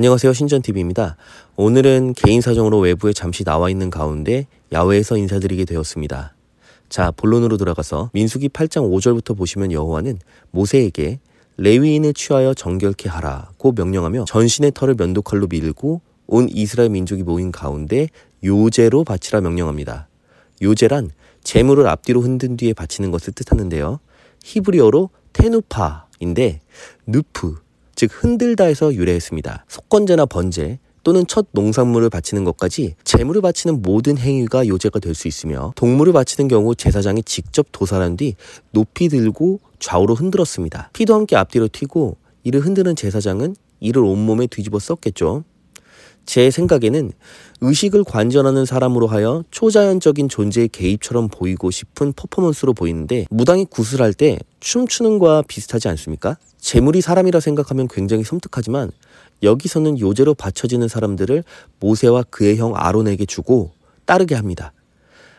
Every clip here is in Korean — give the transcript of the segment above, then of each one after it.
안녕하세요. 신전TV입니다. 오늘은 개인 사정으로 외부에 잠시 나와 있는 가운데 야외에서 인사드리게 되었습니다. 자, 본론으로 들어가서 민수기 8장 5절부터 보시면 여호와는 모세에게 레위인을 취하여 정결케 하라고 명령하며 전신의 털을 면도칼로 밀고 온 이스라엘 민족이 모인 가운데 요제로 바치라 명령합니다. 요제란 재물을 앞뒤로 흔든 뒤에 바치는 것을 뜻하는데요. 히브리어로 테누파인데 누프 즉 흔들다에서 유래했습니다. 속건제나 번제 또는 첫 농산물을 바치는 것까지 재물을 바치는 모든 행위가 요제가 될 수 있으며 동물을 바치는 경우 제사장이 직접 도살한 뒤 높이 들고 좌우로 흔들었습니다. 피도 함께 앞뒤로 튀고 이를 흔드는 제사장은 이를 온몸에 뒤집어 썼겠죠. 제 생각에는 의식을 관전하는 사람으로 하여 초자연적인 존재의 개입처럼 보이고 싶은 퍼포먼스로 보이는데 무당이 구슬할 때 춤추는 거와 비슷하지 않습니까? 재물이 사람이라 생각하면 굉장히 섬뜩하지만 여기서는 요제로 바쳐지는 사람들을 모세와 그의 형 아론에게 주고 따르게 합니다.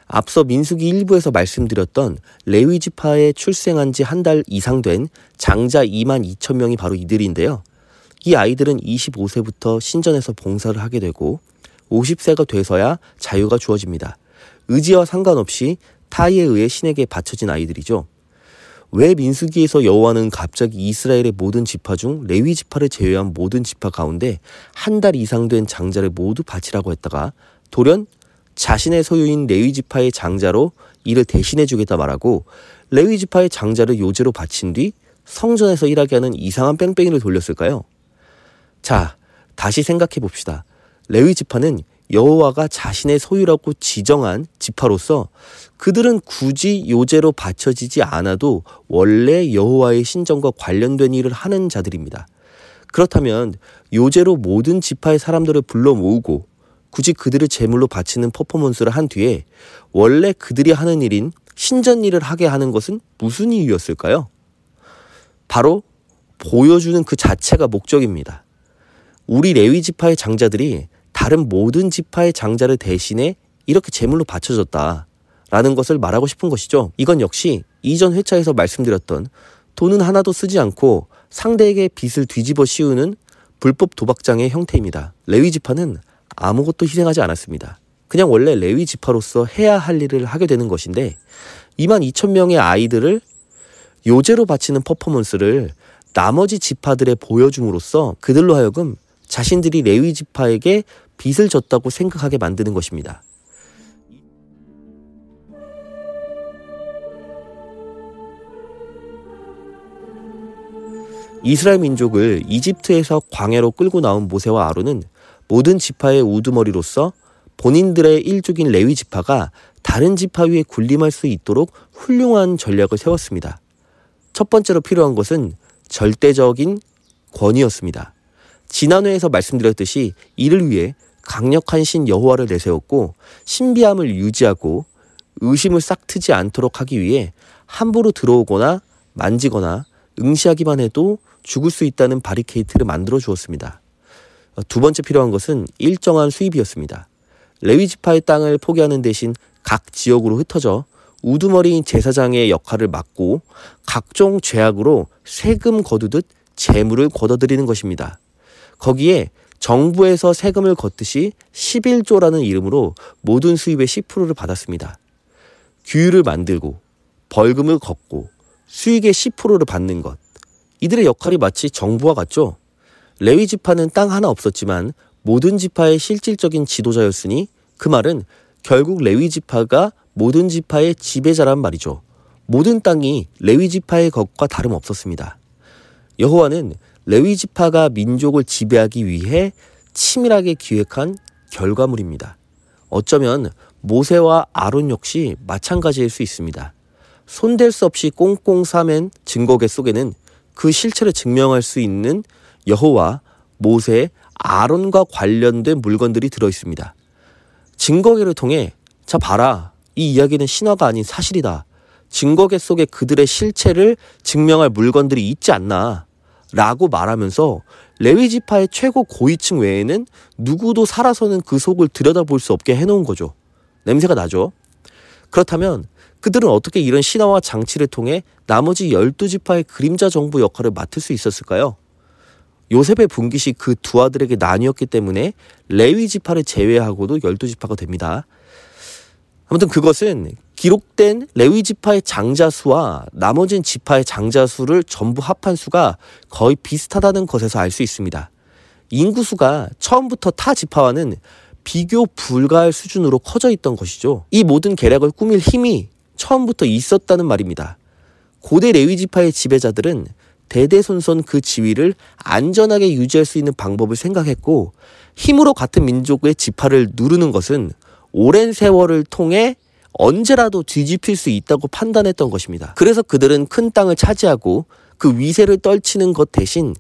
앞서 민수기 일부에서 말씀드렸던 레위 지파에 출생한 지 한 달 이상 된 장자 2만 2천 명이 바로 이들인데요. 이 아이들은 25세부터 신전에서 봉사를 하게 되고 50세가 돼서야 자유가 주어집니다. 의지와 상관없이 타이에 의해 신에게 바쳐진 아이들이죠. 왜 민수기에서 여호와는 갑자기 이스라엘의 모든 지파 중 레위 지파를 제외한 모든 지파 가운데 한 달 이상 된 장자를 모두 바치라고 했다가 돌연 자신의 소유인 레위 지파의 장자로 이를 대신해 주겠다 말하고 레위 지파의 장자를 요제로 바친 뒤 성전에서 일하게 하는 이상한 뺑뺑이를 돌렸을까요? 자, 다시 생각해 봅시다. 레위 지파는 여호와가 자신의 소유라고 지정한 지파로서 그들은 굳이 요제로 바쳐지지 않아도 원래 여호와의 신정과 관련된 일을 하는 자들입니다. 그렇다면 요제로 모든 지파의 사람들을 불러 모으고 굳이 그들을 제물로 바치는 퍼포먼스를 한 뒤에 원래 그들이 하는 일인 신전 일을 하게 하는 것은 무슨 이유였을까요? 바로 보여주는 그 자체가 목적입니다. 우리 레위 지파의 장자들이 다른 모든 지파의 장자를 대신해 이렇게 제물로 바쳐졌다. 라는 것을 말하고 싶은 것이죠. 이건 역시 이전 회차에서 말씀드렸던 돈은 하나도 쓰지 않고 상대에게 빚을 뒤집어 씌우는 불법 도박장의 형태입니다. 레위 지파는 아무것도 희생하지 않았습니다. 그냥 원래 레위 지파로서 해야 할 일을 하게 되는 것인데 2만 2천 명의 아이들을 요제로 바치는 퍼포먼스를 나머지 지파들에 보여줌으로써 그들로 하여금 자신들이 레위 지파에게 빚을 졌다고 생각하게 만드는 것입니다. 이스라엘 민족을 이집트에서 광야로 끌고 나온 모세와 아론은 모든 지파의 우두머리로서 본인들의 일족인 레위 지파가 다른 지파 위에 군림할 수 있도록 훌륭한 전략을 세웠습니다. 첫 번째로 필요한 것은 절대적인 권위였습니다. 지난 회에서 말씀드렸듯이 이를 위해 강력한 신 여호와를 내세웠고 신비함을 유지하고 의심을 싹 트지 않도록 하기 위해 함부로 들어오거나 만지거나 응시하기만 해도 죽을 수 있다는 바리케이트를 만들어 주었습니다. 두 번째 필요한 것은 일정한 수입이었습니다. 레위 지파의 땅을 포기하는 대신 각 지역으로 흩어져 우두머리인 제사장의 역할을 맡고 각종 죄악으로 세금 거두듯 재물을 걷어들이는 것입니다. 거기에 정부에서 세금을 걷듯이 11조라는 이름으로 모든 수입의 10%를 받았습니다. 규율을 만들고 벌금을 걷고 수익의 10%를 받는 것. 이들의 역할이 마치 정부와 같죠. 레위 지파는 땅 하나 없었지만 모든 지파의 실질적인 지도자였으니 그 말은 결국 레위 지파가 모든 지파의 지배자란 말이죠. 모든 땅이 레위 지파의 것과 다름없었습니다. 여호와는 레위 지파가 민족을 지배하기 위해 치밀하게 기획한 결과물입니다. 어쩌면 모세와 아론 역시 마찬가지일 수 있습니다. 손댈 수 없이 꽁꽁 싸맨 증거계 속에는 그 실체를 증명할 수 있는 여호와, 모세, 아론과 관련된 물건들이 들어 있습니다. 증거계를 통해 자 봐라. 이 이야기는 신화가 아닌 사실이다. 증거계 속에 그들의 실체를 증명할 물건들이 있지 않나. 라고 말하면서 레위 지파의 최고 고위층 외에는 누구도 살아서는 그 속을 들여다볼 수 없게 해놓은 거죠. 냄새가 나죠. 그렇다면 그들은 어떻게 이런 신화와 장치를 통해 나머지 열두 지파의 그림자 정부 역할을 맡을 수 있었을까요? 요셉의 분깃이 그 두 아들에게 나뉘었기 때문에 레위 지파를 제외하고도 열두 지파가 됩니다. 아무튼 그것은 기록된 레위 지파의 장자 수와 나머진 지파의 장자 수를 전부 합한 수가 거의 비슷하다는 것에서 알 수 있습니다. 인구수가 처음부터 타 지파와는 비교 불가할 수준으로 커져 있던 것이죠. 이 모든 계략을 꾸밀 힘이 처음부터 있었다는 말입니다. 고대 레위 지파의 지배자들은 대대손손 그 지위를 안전하게 유지할 수 있는 방법을 생각했고 힘으로 같은 민족의 지파를 누르는 것은 오랜 세월을 통해 언제라도 뒤집힐 수 있다고 판단했던 것입니다. 그래서 그들은 큰 땅을 차지하고 그 위세를 떨치는 것 대신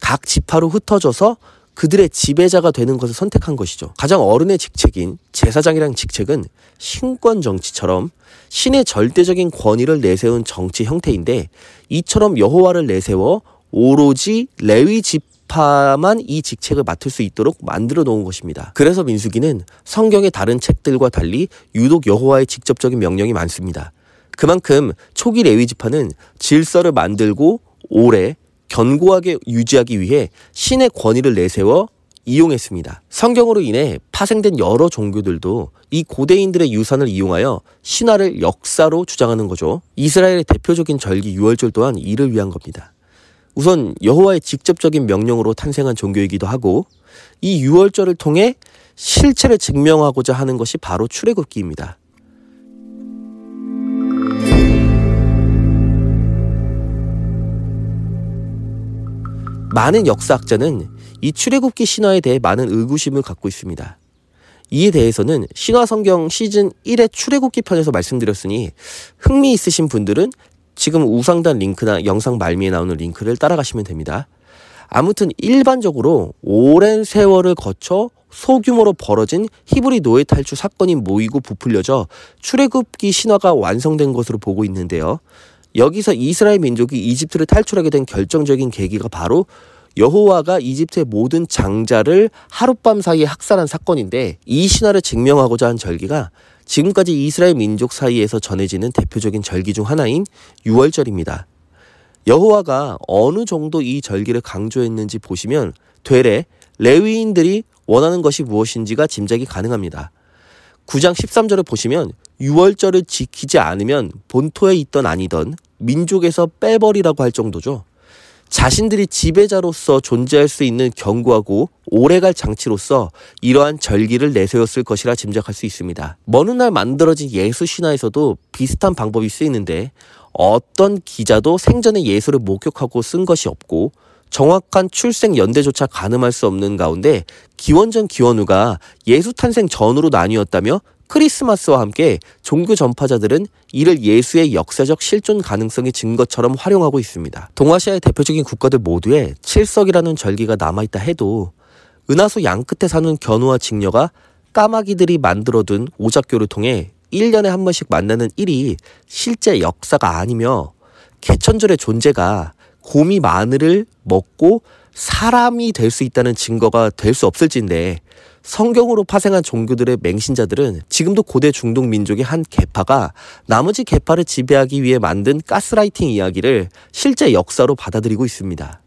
각 지파로 흩어져서 그들의 지배자가 되는 것을 선택한 것이죠. 가장 어른의 직책인 제사장이란 직책은 신권 정치처럼 신의 절대적인 권위를 내세운 정치 형태인데 이처럼 여호와를 내세워 오로지 레위 지파만 이 직책을 맡을 수 있도록 만들어 놓은 것입니다. 그래서 민수기는 성경의 다른 책들과 달리 유독 여호와의 직접적인 명령이 많습니다. 그만큼 초기 레위 지파는 질서를 만들고 오래 견고하게 유지하기 위해 신의 권위를 내세워 이용했습니다. 성경으로 인해 파생된 여러 종교들도 이 고대인들의 유산을 이용하여 신화를 역사로 주장하는 거죠. 이스라엘의 대표적인 절기 유월절 또한 이를 위한 겁니다. 우선 여호와의 직접적인 명령으로 탄생한 종교이기도 하고 이 유월절을 통해 실체를 증명하고자 하는 것이 바로 출애굽기입니다. 많은 역사학자는 이 출애굽기 신화에 대해 많은 의구심을 갖고 있습니다. 이에 대해서는 신화 성경 시즌 1의 출애굽기 편에서 말씀드렸으니 흥미 있으신 분들은 지금 우상단 링크나 영상 말미에 나오는 링크를 따라가시면 됩니다. 아무튼 일반적으로 오랜 세월을 거쳐 소규모로 벌어진 히브리 노예 탈출 사건이 모이고 부풀려져 출애굽기 신화가 완성된 것으로 보고 있는데요. 여기서 이스라엘 민족이 이집트를 탈출하게 된 결정적인 계기가 바로 여호와가 이집트의 모든 장자를 하룻밤 사이에 학살한 사건인데 이 신화를 증명하고자 한 절기가 지금까지 이스라엘 민족 사이에서 전해지는 대표적인 절기 중 하나인 유월절입니다. 여호와가 어느 정도 이 절기를 강조했는지 보시면 되레 레위인들이 원하는 것이 무엇인지가 짐작이 가능합니다. 9장 13절을 보시면 유월절을 지키지 않으면 본토에 있던 아니던 민족에서 빼버리라고 할 정도죠. 자신들이 지배자로서 존재할 수 있는 견고하고 오래갈 장치로서 이러한 절기를 내세웠을 것이라 짐작할 수 있습니다. 먼 훗날 만들어진 예수 신화에서도 비슷한 방법이 쓰이는데 어떤 기자도 생전에 예수를 목격하고 쓴 것이 없고 정확한 출생 연대조차 가늠할 수 없는 가운데 기원전 기원후가 예수 탄생 전으로 나뉘었다며 크리스마스와 함께 종교 전파자들은 이를 예수의 역사적 실존 가능성의 증거처럼 활용하고 있습니다. 동아시아의 대표적인 국가들 모두에 칠석이라는 절기가 남아있다 해도 은하수 양끝에 사는 견우와 직녀가 까마귀들이 만들어둔 오작교를 통해 1년에 한 번씩 만나는 일이 실제 역사가 아니며 개천절의 존재가 곰이 마늘을 먹고 사람이 될 수 있다는 증거가 될 수 없을진데 성경으로 파생한 종교들의 맹신자들은 지금도 고대 중동 민족의 한 계파가 나머지 계파를 지배하기 위해 만든 가스라이팅 이야기를 실제 역사로 받아들이고 있습니다.